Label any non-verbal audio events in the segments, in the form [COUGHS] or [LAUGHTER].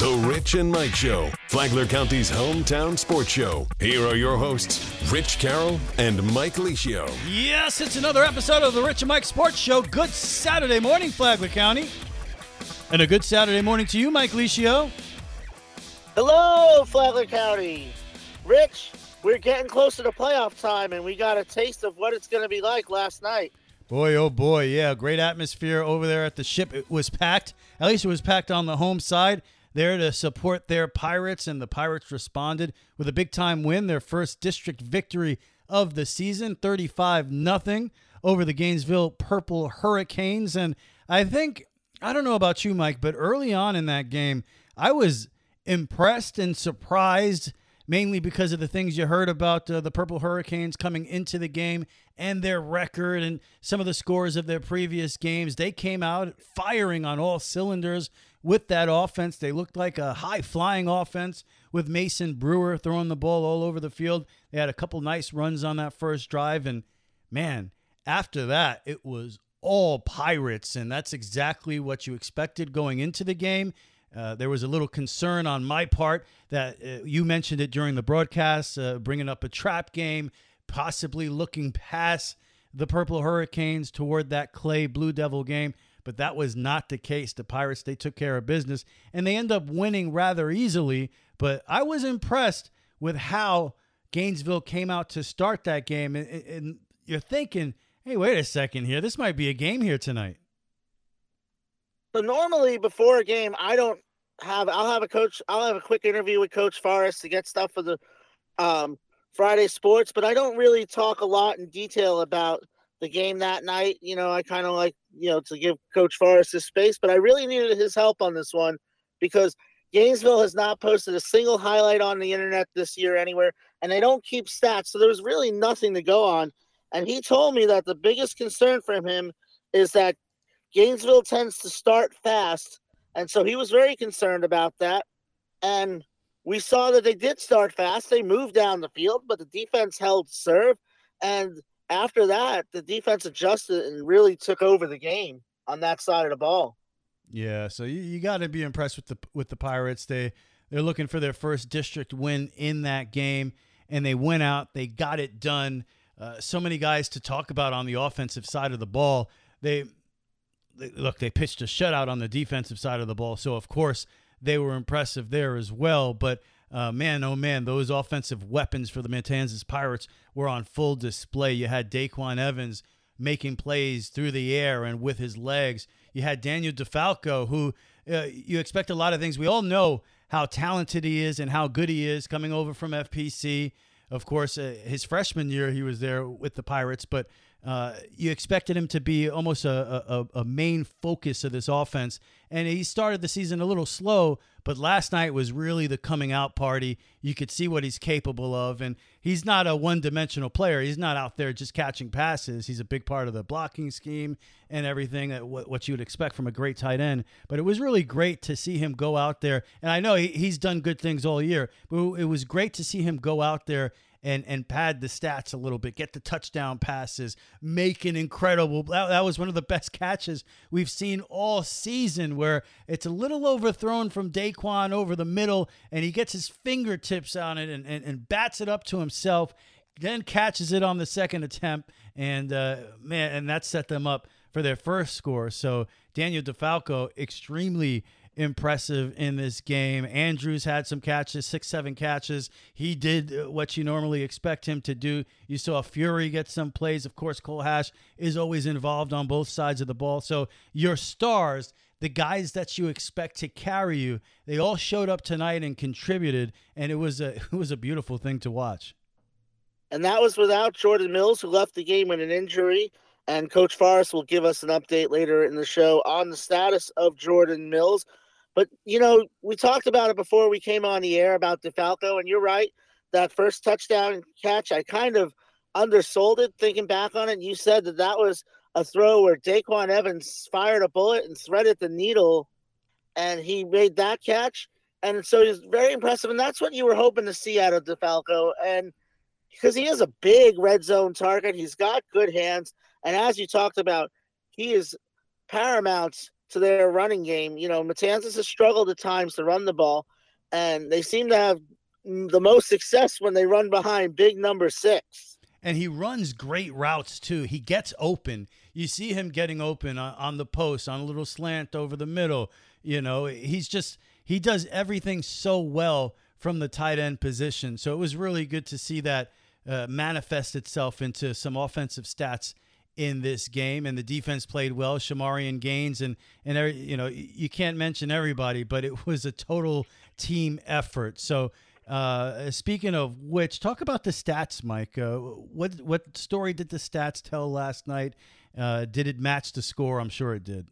The Rich and Mike Show, Flagler County's hometown sports show. Here are your hosts, Rich Carroll and Mike Licio. Yes, it's another episode of the Rich and Mike Sports Show. Good Saturday morning, Flagler County. And a good Saturday morning to you, Mike Licio. Hello, Flagler County. Rich, we're getting closer to playoff time, and we got a taste of what it's going to be like last night. Boy, oh boy, yeah, great atmosphere over there at the ship. It was packed. At least it was packed on the home side. There to support their Pirates, and the Pirates responded with a big time win, their first district victory of the season, 35 nothing over the Gainesville Purple Hurricanes. And I think, I don't know about you, Mike, but early on in that game, I was impressed and surprised mainly because of the things you heard about uh, the Purple Hurricanes coming into the game and their record and some of the scores of their previous games. They came out firing on all cylinders with that offense. They looked like a high flying offense with Mason Brewer throwing the ball all over the field. They had a couple nice runs on that first drive. And man, after that, it was all Pirates. And that's exactly what you expected going into the game. Uh, there was a little concern on my part that uh, you mentioned it during the broadcast, uh, bringing up a trap game, possibly looking past the Purple Hurricanes toward that Clay Blue Devil game. But that was not the case. The Pirates, they took care of business and they end up winning rather easily. But I was impressed with how Gainesville came out to start that game. And, and you're thinking, hey, wait a second here. This might be a game here tonight. So normally before a game, I don't have. I'll have a coach. I'll have a quick interview with Coach Forrest to get stuff for the um, Friday sports, but I don't really talk a lot in detail about the game that night. You know, I kind of like you know to give Coach Forrest his space, but I really needed his help on this one because Gainesville has not posted a single highlight on the internet this year anywhere, and they don't keep stats, so there was really nothing to go on. And he told me that the biggest concern for him is that Gainesville tends to start fast, and so he was very concerned about that. And we saw that they did start fast. They moved down the field, but the defense held serve. And after that, the defense adjusted and really took over the game on that side of the ball. Yeah, so you, you got to be impressed with the with the Pirates. They they're looking for their first district win in that game, and they went out. They got it done. Uh, so many guys to talk about on the offensive side of the ball. They look, they pitched a shutout on the defensive side of the ball, so of course they were impressive there as well. But uh, man, oh man, those offensive weapons for the Matanzas Pirates were on full display. You had DaQuan Evans making plays through the air and with his legs. You had Daniel DeFalco, who uh, you expect a lot of things. We all know how talented he is and how good he is coming over from FPC. Of course, uh, his freshman year he was there with the Pirates, but uh, you expected him to be almost a, a, a, main focus of this offense. And he started the season a little slow, but last night was really the coming out party. You could see what he's capable of. And he's not a one dimensional player. He's not out there just catching passes. He's a big part of the blocking scheme and everything that what you would expect from a great tight end. But it was really great to see him go out there. And I know he, he's done good things all year, but it was great to see him go out there and and pad the stats a little bit, get the touchdown passes, make an incredible. That, that was one of the best catches we've seen all season, where it's a little overthrown from DaQuan over the middle, and he gets his fingertips on it and, and, and bats it up to himself, then catches it on the second attempt, and uh, man, and that set them up for their first score. So Daniel DeFalco extremely impressive in this game. Andrews had some catches, six, seven catches. He did uh, what you normally expect him to do. You saw Fury get some plays. Of course, Cole Hash is always involved on both sides of the ball. So your stars, the guys that you expect to carry you, they all showed up tonight and contributed, and it was a [LAUGHS] it was a beautiful thing to watch. And that was without Jordan Mills, who left the game with an injury. And Coach Forrest will give us an update later in the show on the status of Jordan Mills. But you know, we talked about it before we came on the air about DeFalco, and you're right. That first touchdown catch, I kind of undersold it thinking back on it. You said that that was a throw where DaQuan Evans fired a bullet and threaded the needle, and he made that catch. And so he's very impressive, and that's what you were hoping to see out of DeFalco. And because he is a big red zone target, he's got good hands, and as you talked about, he is paramount to their running game. You know, Matanzas has struggled at times to run the ball, and they seem to have the most success when they run behind big number six. And he runs great routes too. He gets open. You see him getting open on, on the post, on a little slant over the middle. You know, he's just he does everything so well from the tight end position. So it was really good to see that uh, manifest itself into some offensive stats in this game, and the defense played well. Shamarian Gaines and and you know you can't mention everybody, but it [LAUGHS] was a total team effort. So uh, speaking of which, talk about the stats, Mike. Uh, what what story did the stats tell last night? Uh, did it match the score? I'm sure it did.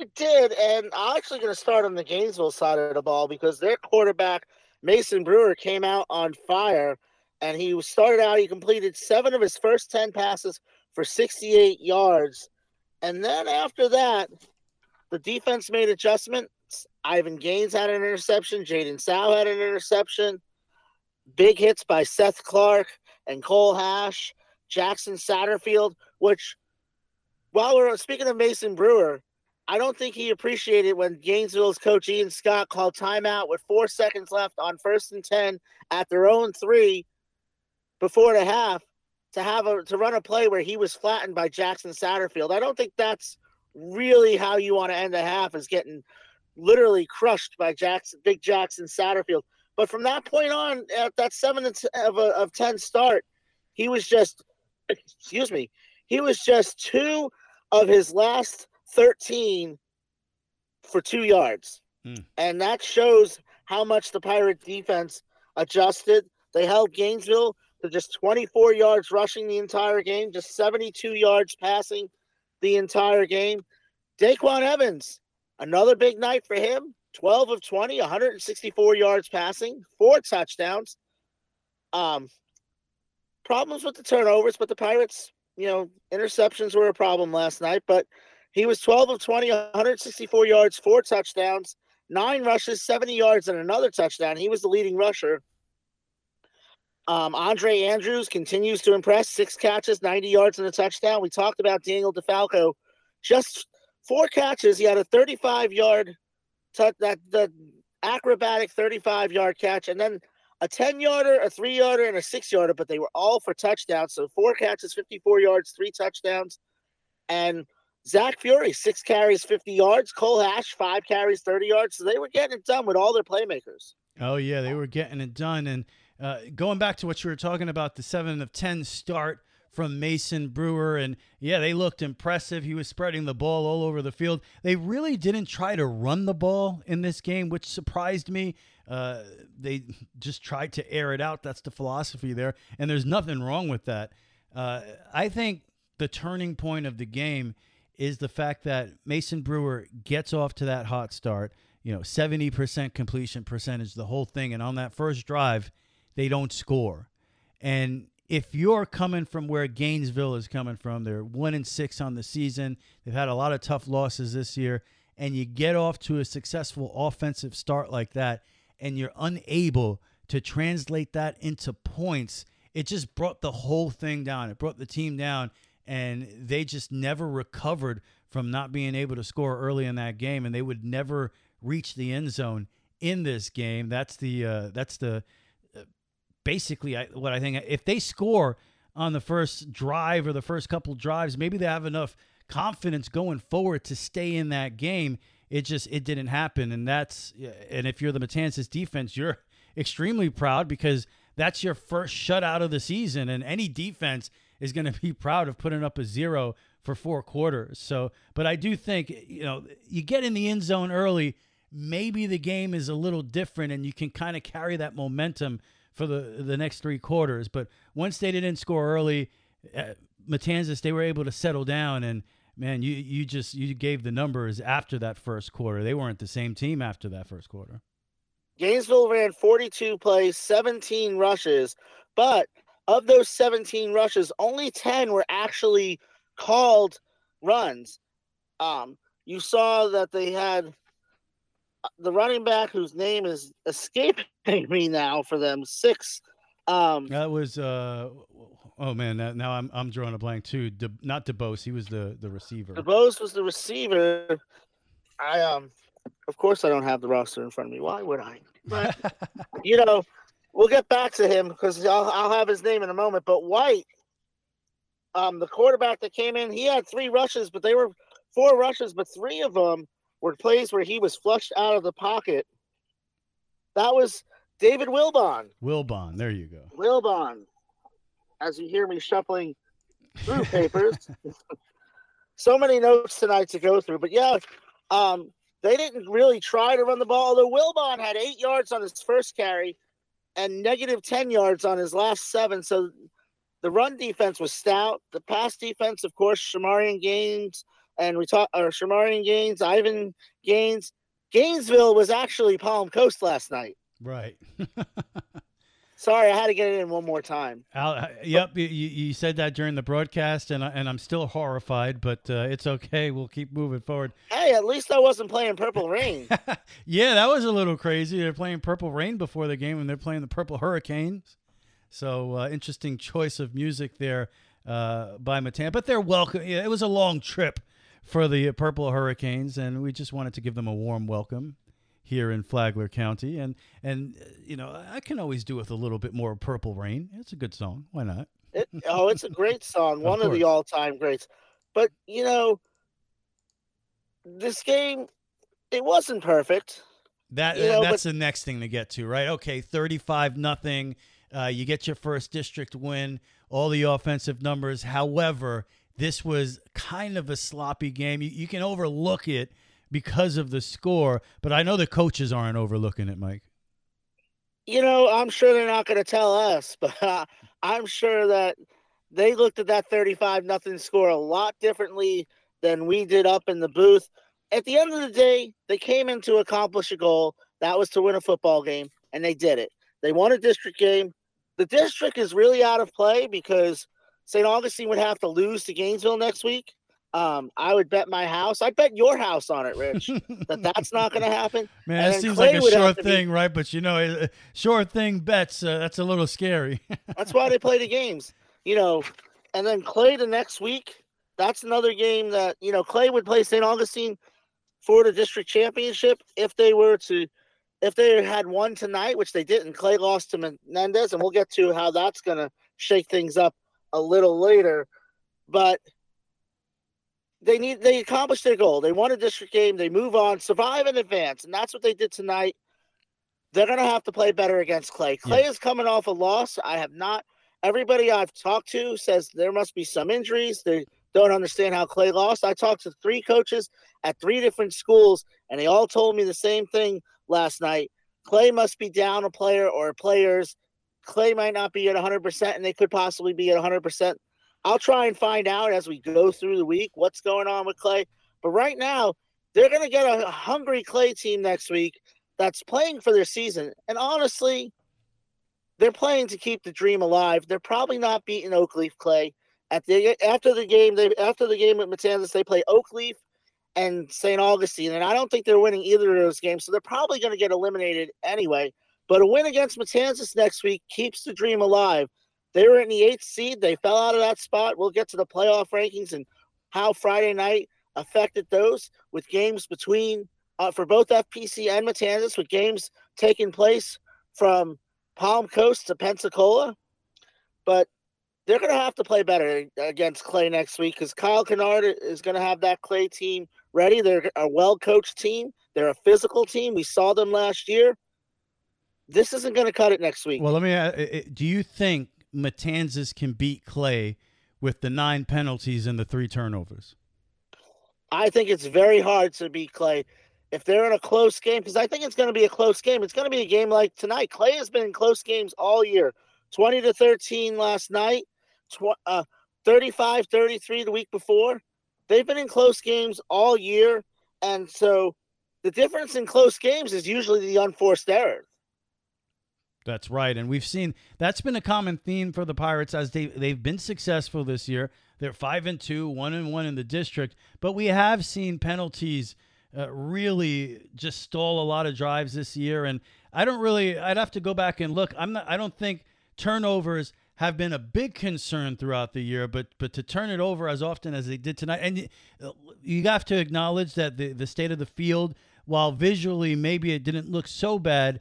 It did, and I'm actually going to start on the Gainesville side of the ball because their quarterback Mason Brewer came out on fire, and he started out. He completed seven of his first ten passes for 68 yards, and then after that, the defense made adjustments. Ivan Gaines had an interception. Jaden Sow had an interception. Big hits by Seth Clark and Cole Hash, Jackson Satterfield, which, while we're speaking of Mason Brewer, I don't think he appreciated when Gainesville's coach Ian Scott called timeout with four seconds left on first and 10 at their own three before the half to have a to run a play where he was flattened by Jackson Satterfield. I don't think that's really how you want to end a half is getting literally crushed by Jackson, Big Jackson Satterfield. But from that point on, at that seven of, a, of ten start, he was just, [COUGHS] excuse me, he was just two of his last thirteen for two yards, mm. and that shows how much the Pirate defense adjusted. They held Gainesville to just 24 yards rushing the entire game, just 72 yards passing the entire game. Daquan Evans Another big night for him 12 of 20, 164 yards passing, four touchdowns. Um, problems with the turnovers, but the Pirates, you know, interceptions were a problem last night. But he was 12 of 20, 164 yards, four touchdowns, nine rushes, 70 yards, and another touchdown. He was the leading rusher. Um, Andre Andrews continues to impress. Six catches, 90 yards, and a touchdown. We talked about Daniel DeFalco just four catches. He had a 35 yard that the acrobatic 35 yard catch, and then a 10 yarder, a three yarder, and a six yarder, but they were all for touchdowns. So four catches, 54 yards, three touchdowns. And Zach Fury, six carries, 50 yards. Cole Hash, five carries, 30 yards. So they were getting it done with all their playmakers. Oh, yeah, they were getting it done. And uh, going back to what you were talking about, the seven of 10 start from Mason Brewer. And yeah, they looked impressive. He was spreading the ball all over the field. They really didn't try to run the ball in this game, which surprised me. Uh, they just tried to air it out. That's the philosophy there. And there's nothing wrong with that. Uh, I think the turning point of the game is the fact that Mason Brewer gets off to that hot start. You know, 70% completion percentage, the whole thing. And on that first drive, they don't score. And if you're coming from where Gainesville is coming from, they're one and six on the season. They've had a lot of tough losses this year, and you get off to a successful offensive start like that, and you're unable to translate that into points. It just brought the whole thing down. It brought the team down, and they just never recovered from not being able to score early in that game, and they would never reach the end zone in this game. That's the uh, that's the basically I, what I think. If they score on the first drive or the first couple drives, maybe they have enough confidence going forward to stay in that game. It just it didn't happen, and that's and if you're the Matanzas defense, you're [LAUGHS] extremely proud because that's your first shutout of the season, and any defense is going to be [LAUGHS] proud of putting up a zero for four quarters. So, but I do think you know you get in the end zone early, maybe the game is a little different, and you can kind of carry that momentum for the the next three quarters. But once they didn't score early, uh, Matanzas they were able to settle down and man, you you just you gave the numbers after that first quarter. They weren't the same team after that first quarter. Gainesville ran 42 plays, 17 rushes, but of those 17 rushes, only 10 were actually called runs. Um, you saw that they had the running back whose name is escaping [LAUGHS] me now for them six. Um, that was uh, oh man, now, now I'm I'm drawing a blank too. De, not DeBose, he was the the receiver. DeBose was the receiver. I um, of course, I don't have the roster in front of me. Why would I? But [LAUGHS] you know, we'll get back to him because I'll I'll have his name in a moment. But White, um, the quarterback that came in, he had three rushes, but they were four rushes, but three of them were plays where he was flushed out of the pocket. That was David Wilbon. Wilbon, there you go. Wilbon. As you hear me shuffling through [LAUGHS] papers, so many notes tonight to go through. But yeah, um, they didn't really try to run the ball. Although Wilbon had eight yards on his first carry and negative ten yards on his last seven, so the run defense was stout. The pass defense, of course, Shamarian Gaines and we talked or Shamarian Gaines, Ivan Gaines. Gainesville was actually Palm Coast last night. Right. [LAUGHS] Sorry, I had to get it in one more time. Al, uh, yep, you, you said that during the broadcast, and I, and I'm still horrified, but uh, it's okay. We'll keep moving forward. Hey, at least I wasn't playing Purple Rain. [LAUGHS] yeah, that was a little crazy. They're playing Purple Rain before the game, and they're playing the Purple Hurricanes. So uh, interesting choice of music there uh, by Matan. But they're welcome. It was a long trip for the Purple Hurricanes, and we just wanted to give them a warm welcome here in Flagler County. And and uh, you know, I can always do with a little bit more Purple Rain. It's a good song. Why not? It, oh, it's a great song, [LAUGHS] one of, of the all-time greats. But you know, this game, it wasn't perfect. That you know, that's but, the next thing to get to, right? Okay, thirty-five nothing. Uh, you get your first district win. All the offensive numbers. However, this was kind of a sloppy game. You, you can overlook it because of the score, but I know the coaches aren't overlooking it, Mike. You know, I'm sure they're not going to tell us, [LAUGHS] but uh, I'm sure that they looked at that 35 nothing score a lot differently than we did up in the booth. At the end of the day, they came in to accomplish a goal. That was to win a football game, and they did it. They won a district game. The district is really out of play because St. Augustine would have to lose to Gainesville next week. Um, I would bet my house. I bet your house on it, Rich. that [LAUGHS] that's not going to happen. Man, it seems Clay like a sure thing, be, right? But you know, uh, sure thing bets. Uh, that's a little scary. [LAUGHS] that's why they play the games, you know. And then Clay the next week. That's another game that you know Clay would play St. Augustine for the district championship if they were to, if they had won tonight, which they didn't. Clay lost to Menendez, and we'll get to how that's going to shake things up a little later, but they need they accomplished their goal. They won a district game. They move on, survive and advance, and that's what they did tonight. They're gonna have to play better against Clay. Clay yeah. is coming off a loss. I have not. Everybody I've talked to says there must be some injuries. They don't understand how Clay lost. I talked to three coaches at three different schools, and they all told me the same thing last night. Clay must be down a player or players Clay might not be at 100%, and they could possibly be at 100%. I'll try and find out as we go through the week what's going on with Clay. But right now, they're going to get a hungry Clay team next week that's playing for their season. And honestly, they're playing to keep the dream alive. They're probably not beating Oakleaf Clay. At the after the game, they after the game at Matanzas, they play Oakleaf and St. Augustine, and I don't think they're winning either of those games. So they're probably going to get eliminated anyway. But a win against Matanzas next week keeps the dream alive. They were in the eighth seed. They fell out of that spot. We'll get to the playoff rankings and how Friday night affected those with games between uh, for both FPC and Matanzas, with games taking place from Palm Coast to Pensacola. But they're going to have to play better against Clay next week because Kyle Kennard is going to have that Clay team ready. They're a well coached team. They're a physical team. We saw them last year. This isn't going to cut it next week. Well, let me. Ask, do you think Matanzas can beat Clay with the nine penalties and the three turnovers? I think it's very hard to beat Clay if they're in a close game because I think it's going to be a close game. It's going to be a game like tonight. Clay has been in close games all year. 20 to 13 last night, tw- uh, 35 33 the week before. They've been in close games all year. And so the difference in close games is usually the unforced errors. That's right, and we've seen that's been a common theme for the Pirates as they they've been successful this year. They're five and two, one and one in the district, but we have seen penalties uh, really just stall a lot of drives this year. And I don't really, I'd have to go back and look. I'm not, I don't think turnovers have been a big concern throughout the year, but but to turn it over as often as they did tonight, and you, you have to acknowledge that the the state of the field, while visually maybe it didn't look so bad,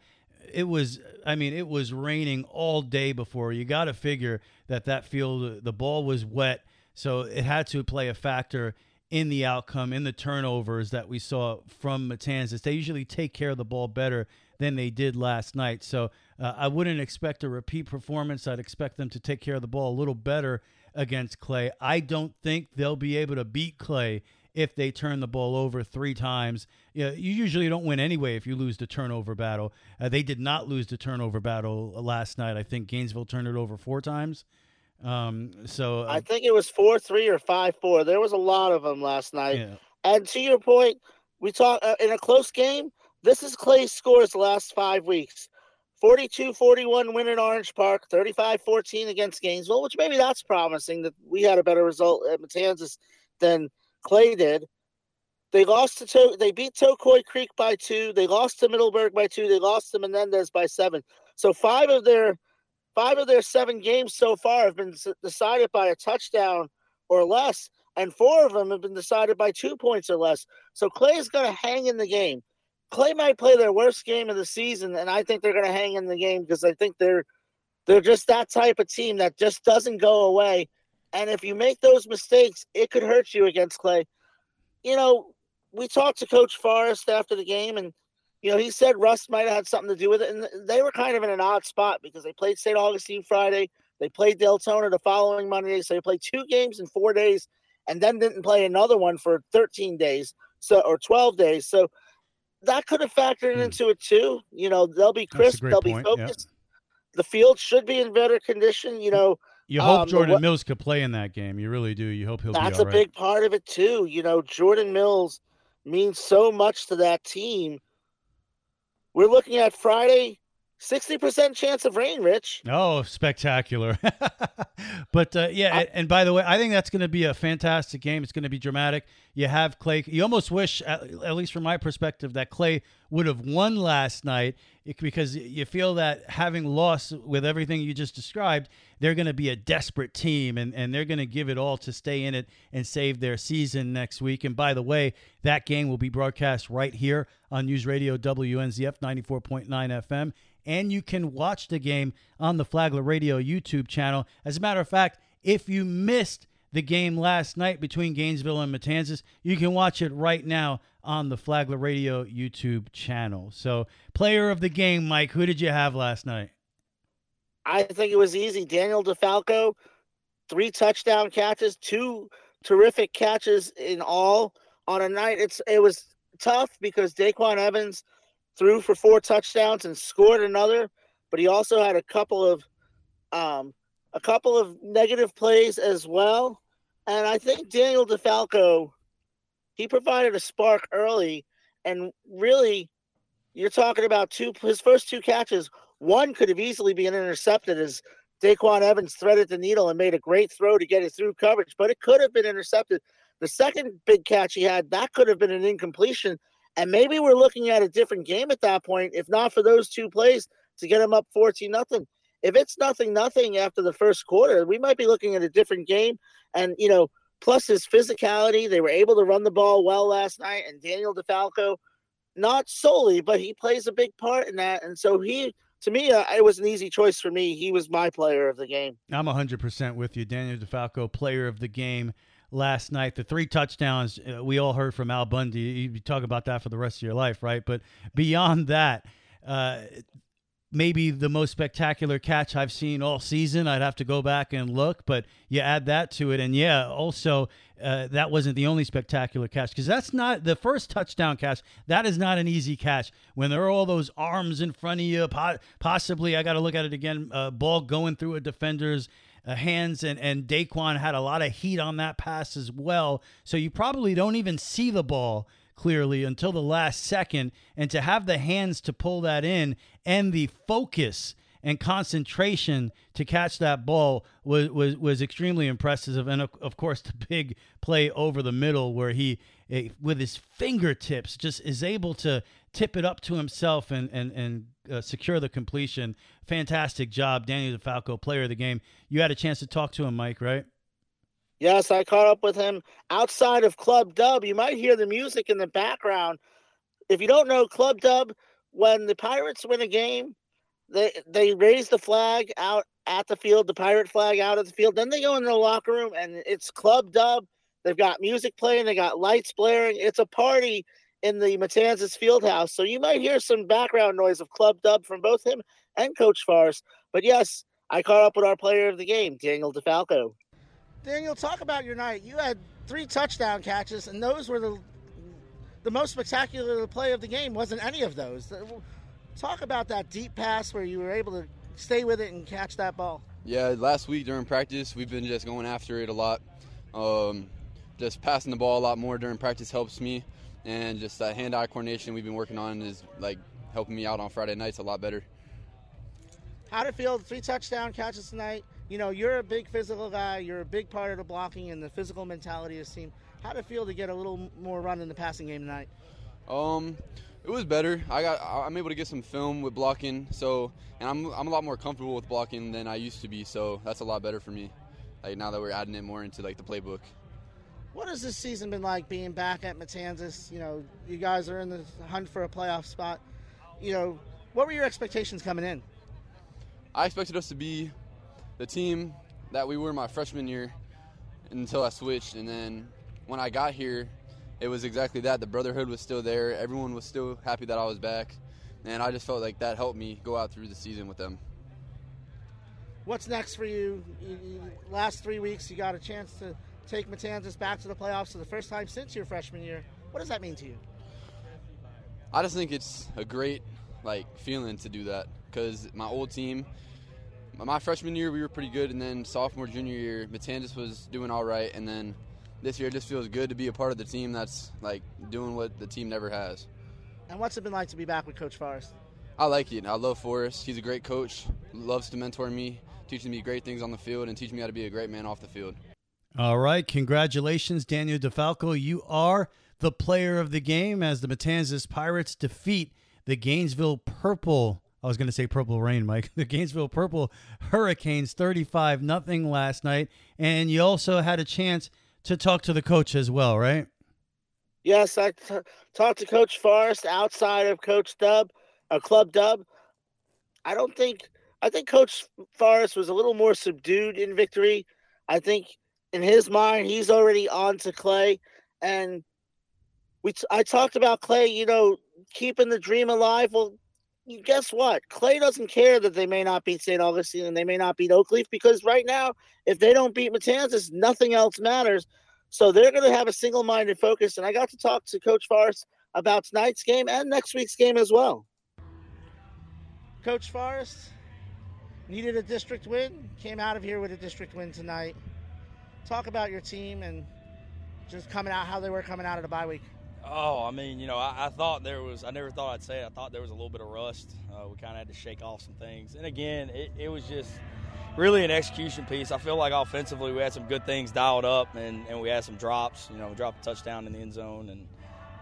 it was. I mean, it was raining all day before. You got to figure that that field, the ball was wet, so it had to play a factor in the outcome, in the turnovers that we saw from Matanzas. They usually take care of the ball better than they did last night. So uh, I wouldn't expect a repeat performance. I'd expect them to take care of the ball a little better against Clay. I don't think they'll be able to beat Clay if they turn the ball over three times. You, know, you usually don't win anyway if you lose the turnover battle. Uh, they did not lose the turnover battle last night. I think Gainesville turned it over four times. Um, so uh, I think it was four three or five four. There was a lot of them last night. Yeah. And to your point, we talk uh, in a close game. This is Clay's scores the last five weeks 42 41 win in Orange Park, 35 14 against Gainesville, which maybe that's promising that we had a better result at Matanzas than Clay did. They lost to, to they beat Tocoi Creek by two. They lost to Middleburg by two. They lost to Menendez by seven. So five of their five of their seven games so far have been decided by a touchdown or less, and four of them have been decided by two points or less. So Clay is going to hang in the game. Clay might play their worst game of the season, and I think they're going to hang in the game because I think they're they're just that type of team that just doesn't go away. And if you make those mistakes, it could hurt you against Clay. You know, we talked to Coach Forrest after the game, and you know he said Russ might have had something to do with it, and they were kind of in an odd spot because they played St. Augustine Friday, they played Deltona the following Monday, so they played two games in four days, and then didn't play another one for 13 days, so or 12 days. So that could have factored mm. into it too. You know, they'll be crisp, they'll point. be focused. The field should be in better condition. You know, you hope um, Jordan Mills could play in that game. You really do. You hope he'll. Be all right. That's a right. big part of it too. You know, Jordan Mills means so much to that team. We're looking at Friday 60% chance of rain, Rich. Oh, spectacular. [LAUGHS] but uh, yeah, I, and by the way, I think that's going to be a fantastic game. It's going to be dramatic. You have Clay. You almost wish, at, at least from my perspective, that Clay would have won last night because you feel that having lost with everything you just described, they're going to be a desperate team and, and they're going to give it all to stay in it and save their season next week. And by the way, that game will be broadcast right here on News Radio WNZF 94.9 FM and you can watch the game on the Flagler Radio YouTube channel. As a matter of fact, if you missed the game last night between Gainesville and Matanzas, you can watch it right now on the Flagler Radio YouTube channel. So, player of the game, Mike, who did you have last night? I think it was easy. Daniel DeFalco, three touchdown catches, two terrific catches in all on a night. It's it was tough because Daquan Evans threw for four touchdowns and scored another, but he also had a couple of um, a couple of negative plays as well. And I think Daniel DeFalco, he provided a spark early, and really, you're talking about two his first two catches. One could have easily been intercepted as Daquan Evans threaded the needle and made a great throw to get it through coverage, but it could have been intercepted. The second big catch he had, that could have been an incompletion and maybe we're looking at a different game at that point, if not for those two plays to get him up 14 nothing. If it's nothing nothing after the first quarter, we might be looking at a different game. And you know, plus his physicality, they were able to run the ball well last night. And Daniel DeFalco, not solely, but he plays a big part in that. And so he to me, uh, it was an easy choice for me. He was my player of the game. I'm 100% with you. Daniel DeFalco, player of the game last night. The three touchdowns uh, we all heard from Al Bundy. You talk about that for the rest of your life, right? But beyond that, uh, maybe the most spectacular catch I've seen all season. I'd have to go back and look, but you add that to it, and yeah, also uh, that wasn't the only spectacular catch because that's not the first touchdown catch. That is not an easy catch when there are all those arms in front of you. possibly, I got to look at it again. Uh, ball going through a defender's uh, hands, and, and Daquan had a lot of heat on that pass as well. So you probably don't even see the ball clearly until the last second. And to have the hands to pull that in and the focus and concentration to catch that ball was was, was extremely impressive. And of, of course, the big play over the middle where he, eh, with his fingertips, just is able to tip it up to himself and and and uh, secure the completion. Fantastic job, Daniel DeFalco, player of the game. You had a chance to talk to him, Mike, right? Yes, I caught up with him outside of Club Dub. You might hear the music in the background. If you don't know Club Dub, when the Pirates win a game, they they raise the flag out at the field, the pirate flag out of the field. Then they go in the locker room and it's Club Dub. They've got music playing, they got lights blaring. It's a party in the Matanzas field house. So you might hear some background noise of Club Dub from both him and Coach Forrest. But yes, I caught up with our player of the game, Daniel DeFalco. Daniel, talk about your night. You had three touchdown catches, and those were the the most spectacular play of the game. Wasn't any of those. Talk about that deep pass where you were able to stay with it and catch that ball. Yeah, last week during practice, we've been just going after it a lot. Um, just passing the ball a lot more during practice helps me, and just that hand-eye coordination we've been working on is like helping me out on Friday nights a lot better. How did it feel? Three touchdown catches tonight. You know, you're a big physical guy. You're a big part of the blocking and the physical mentality of this team. How did it feel to get a little more run in the passing game tonight? Um, it was better. I got I'm able to get some film with blocking, so and I'm I'm a lot more comfortable with blocking than I used to be. So that's a lot better for me. Like now that we're adding it more into like the playbook. What has this season been like being back at Matanzas? You know, you guys are in the hunt for a playoff spot. You know, what were your expectations coming in? I expected us to be the team that we were my freshman year until I switched, and then when I got here, it was exactly that. The brotherhood was still there. Everyone was still happy that I was back, and I just felt like that helped me go out through the season with them. What's next for you? you, you last three weeks, you got a chance to take Matanzas back to the playoffs for the first time since your freshman year. What does that mean to you? I just think it's a great like feeling to do that because my old team, my freshman year we were pretty good, and then sophomore junior year Matanzas was doing all right, and then this year it just feels good to be a part of the team that's like doing what the team never has. And what's it been like to be back with Coach Forrest? I like it. I love Forrest. He's a great coach. Loves to mentor me, teaching me great things on the field, and teaching me how to be a great man off the field. All right, congratulations, Daniel DeFalco. You are the player of the game as the Matanzas Pirates defeat the Gainesville Purple. I was going to say Purple Rain, Mike. [LAUGHS] The Gainesville Purple Hurricanes 35 nothing last night, and you also had a chance to talk to the coach as well, right? Yes, I t- talked to Coach Forrest outside of Coach Dub, a uh, Club Dub. I don't think I think Coach Forrest was a little more subdued in victory. I think in his mind he's already on to Clay, and we t- I talked about Clay, you know, keeping the dream alive. Well, guess what? Clay doesn't care that they may not beat St. Augustine and they may not beat Oakleaf because right now, if they don't beat Matanzas, nothing else matters. So they're going to have a single minded focus. And I got to talk to Coach Forrest about tonight's game and next week's game as well. Coach Forrest needed a district win, came out of here with a district win tonight. Talk about your team and just coming out, how they were coming out of the bye week. Oh, I mean, you know, I, I, thought there was, I never thought I'd say it. I thought there was a little bit of rust. Uh, we kind of had to shake off some things. And again, it, it, was just really an execution piece. I feel like offensively we had some good things dialed up and, and we had some drops. You know, we dropped a touchdown in the end zone and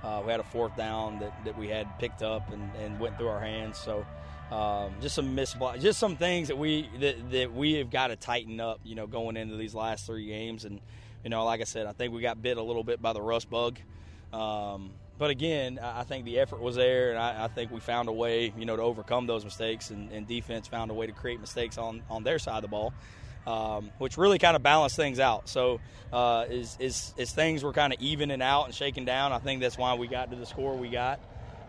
uh, we had a fourth down that, that we had picked up and, and went through our hands. So um, just some missed just some things that we that, that we have got to tighten up, you know, going into these last three games. And, you know, like I said, I think we got bit a little bit by the rust bug. Um, but again, I think the effort was there, and I, I, think we found a way, you know, to overcome those mistakes, and, and, defense found a way to create mistakes on, on their side of the ball, um, which really kind of balanced things out. So, uh, as, as, as things were kind of evening out and shaking down, I think that's why we got to the score we got.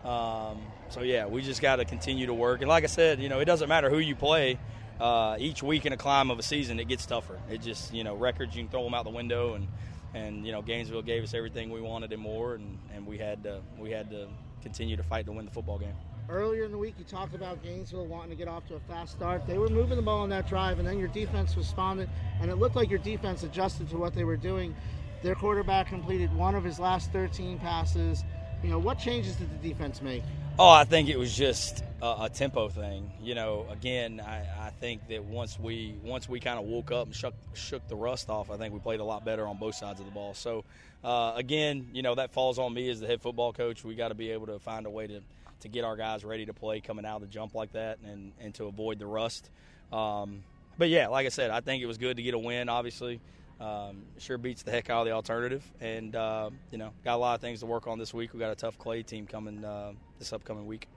Um, so yeah, we just got to continue to work, and like I said, you know, it doesn't matter who you play. Uh, each week in a climb of a season, it gets tougher. It just, you know, records you can throw them out the window, and and you know Gainesville gave us everything we wanted and more, and, and we had to we had to continue to fight to win the football game. Earlier in the week, you talked about Gainesville wanting to get off to a fast start. They were moving the ball on that drive, and then your defense responded, and it looked like your defense adjusted to what they were doing. Their quarterback completed one of his last 13 passes. You know, what changes did the defense make? Oh, I think it was just a, a tempo thing. You know, again, I, I, think that once we once we kind of woke up and shook shook the rust off, I think we played a lot better on both sides of the ball. So, uh, again, you know, that falls on me as the head football coach. We got to be able to find a way to to get our guys ready to play coming out of the jump like that, and and to avoid the rust. Um, but yeah, like I said, I think it was good to get a win. Obviously, um, sure beats the heck out of the alternative, and uh, you know got a lot of things to work on this week. We got a tough Clay team coming uh, this upcoming week.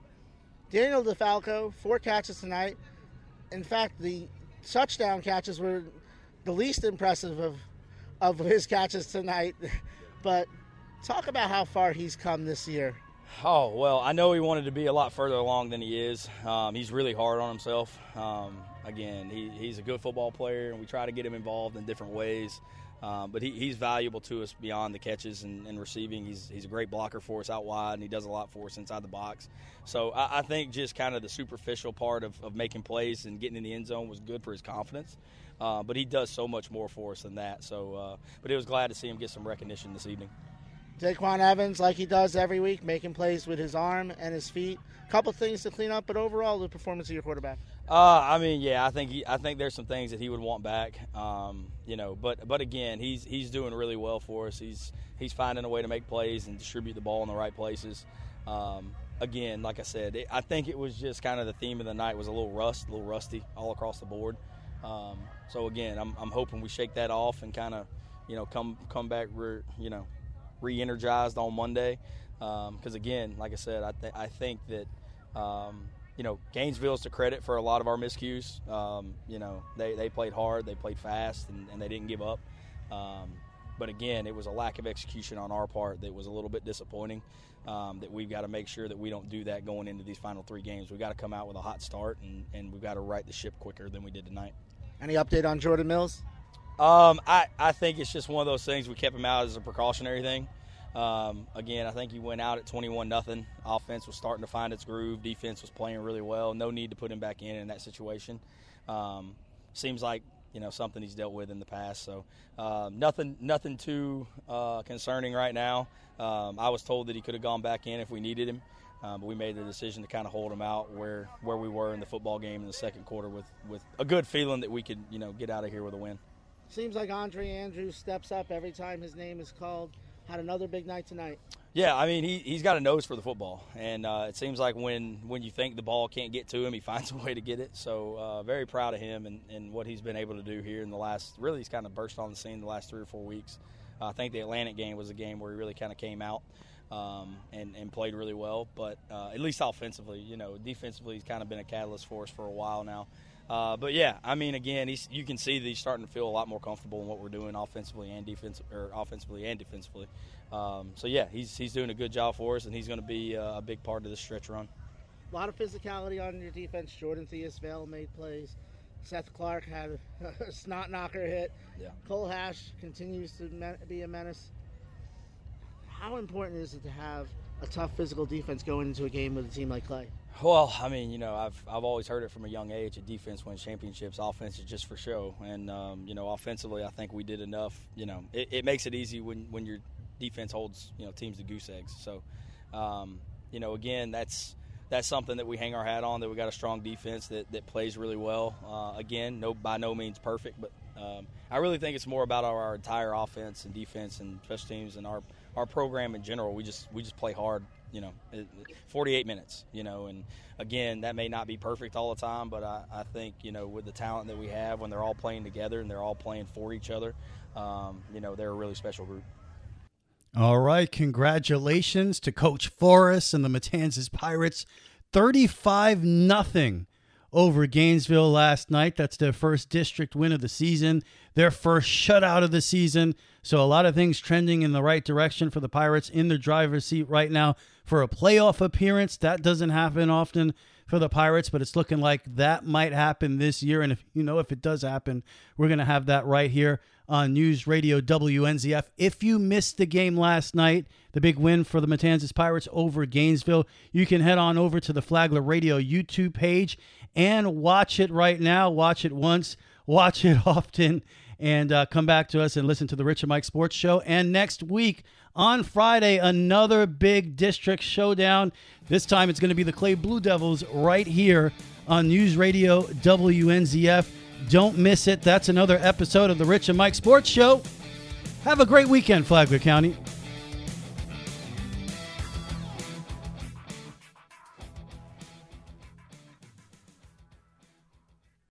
Daniel DeFalco, four catches tonight. In fact, the touchdown catches were the least impressive of of his catches tonight. [LAUGHS] but talk about how far he's come this year. Oh well, I know he wanted to be a lot further along than he is. Um, he's really hard on himself. Um, again, he, he's a good football player, and we try to get him involved in different ways. Um, but he, he's valuable to us beyond the catches and, and, receiving. He's, he's a great blocker for us out wide, and he does a lot for us inside the box. So I, I think just kind of the superficial part of, of, making plays and getting in the end zone was good for his confidence. Uh, but he does so much more for us than that. So, uh, but it was glad to see him get some recognition this evening. Daquan Evans, like he does every week, making plays with his arm and his feet. A couple things to clean up, but overall, the performance of your quarterback. Uh, I mean, yeah, I think he, I think there's some things that he would want back. Um, you know, but but again, he's he's doing really well for us. He's he's finding a way to make plays and distribute the ball in the right places. Um, again, like I said, it, I think it was just kind of the theme of the night was a little rust, a little rusty all across the board. Um, so again, I'm, I'm hoping we shake that off and kind of, you know, come come back, re, you know, re-energized on Monday. Because um, again, like I said, I, th- I think that um, you know Gainesville's to credit for a lot of our miscues. Um, you know they, they played hard, they played fast, and, and they didn't give up. Um, but again, it was a lack of execution on our part that was a little bit disappointing. Um, that we've got to make sure that we don't do that going into these final three games. We've got to come out with a hot start, and, and we've got to right the ship quicker than we did tonight. Any update on Jordan Mills? Um, I, I think it's just one of those things. We kept him out as a precautionary thing. Um, again, I think he went out at 21 nothing. Offense was starting to find its groove. Defense was playing really well. No need to put him back in in that situation. Um, seems like you know something he's dealt with in the past. So um, nothing, nothing too uh, concerning right now. Um, I was told that he could have gone back in if we needed him, uh, but we made the decision to kind of hold him out where where we were in the football game in the second quarter with with a good feeling that we could you know get out of here with a win. Seems like Andre Andrews steps up every time his name is called had another big night tonight. Yeah, I mean he he's got a nose for the football, and uh, it seems like when when you think the ball can't get to him, he [LAUGHS] finds a way to get it. So uh, very proud of him and, and what he's been able to do here in the last. Really, he's kind of burst on the scene the last three or four weeks. I think the Atlantic game was a game where he really kind of came out um, and and played really well. But uh, at least offensively, you know, defensively, he's kind of been a catalyst for us for a while now. Uh, but yeah, I mean, again, he's, you can see that he's starting to feel a lot more comfortable in what we're doing offensively and defensive, or offensively and defensively. Um, so yeah, he's he's doing a good job for us, and he's going to be uh, a big part of this stretch run. A lot of physicality on your defense. Jordan Theosvale made plays. Seth Clark had a [LAUGHS] snot knocker hit. Yeah. Cole Hash continues to be a menace. How important is it to have a tough physical defense going into a game with a team like Clay? Well, I mean, you know, I've I've always heard it from a young age. A defense wins championships. Offense is just for show. And um, you know, offensively, I think we did enough. You know, it, it, makes it easy when when your defense holds you know teams to goose eggs. So, um, you know, again, that's that's something that we hang our hat on. That we got a strong defense that, that plays really well. Uh, again, no by no means perfect, but um, I really think it's more about our, our entire offense and defense and special teams and our our program in general. We just we just play hard you know, 48 minutes, you know, and again, that may not be perfect all the time, but I, I think, you know, with the talent that we have when they're all playing together and they're all playing for each other, um, you know, they're a really special group. All right. Congratulations to Coach Forrest and the Matanzas Pirates. 35 nothing over Gainesville last night. That's their first district win of the season, their first shutout of the season. So, a lot of things trending in the right direction for the Pirates in the driver's seat right now for a playoff appearance. That doesn't happen often for the Pirates, but it's looking like that might happen this year. And if you know, if it does happen, we're going to have that right here on News Radio WNZF. If you missed the game last night, the big win for the Matanzas Pirates over Gainesville, you can head on over to the Flagler Radio YouTube page and watch it right now. Watch it once, watch it [LAUGHS] often and uh, come back to us and listen to the Rich and Mike Sports Show. And next week on Friday, another big district showdown. This time it's going to be the Clay Blue Devils right here on News Radio WNZF. Don't miss it. That's another episode of the Rich and Mike Sports Show. Have a great weekend, Flagler County.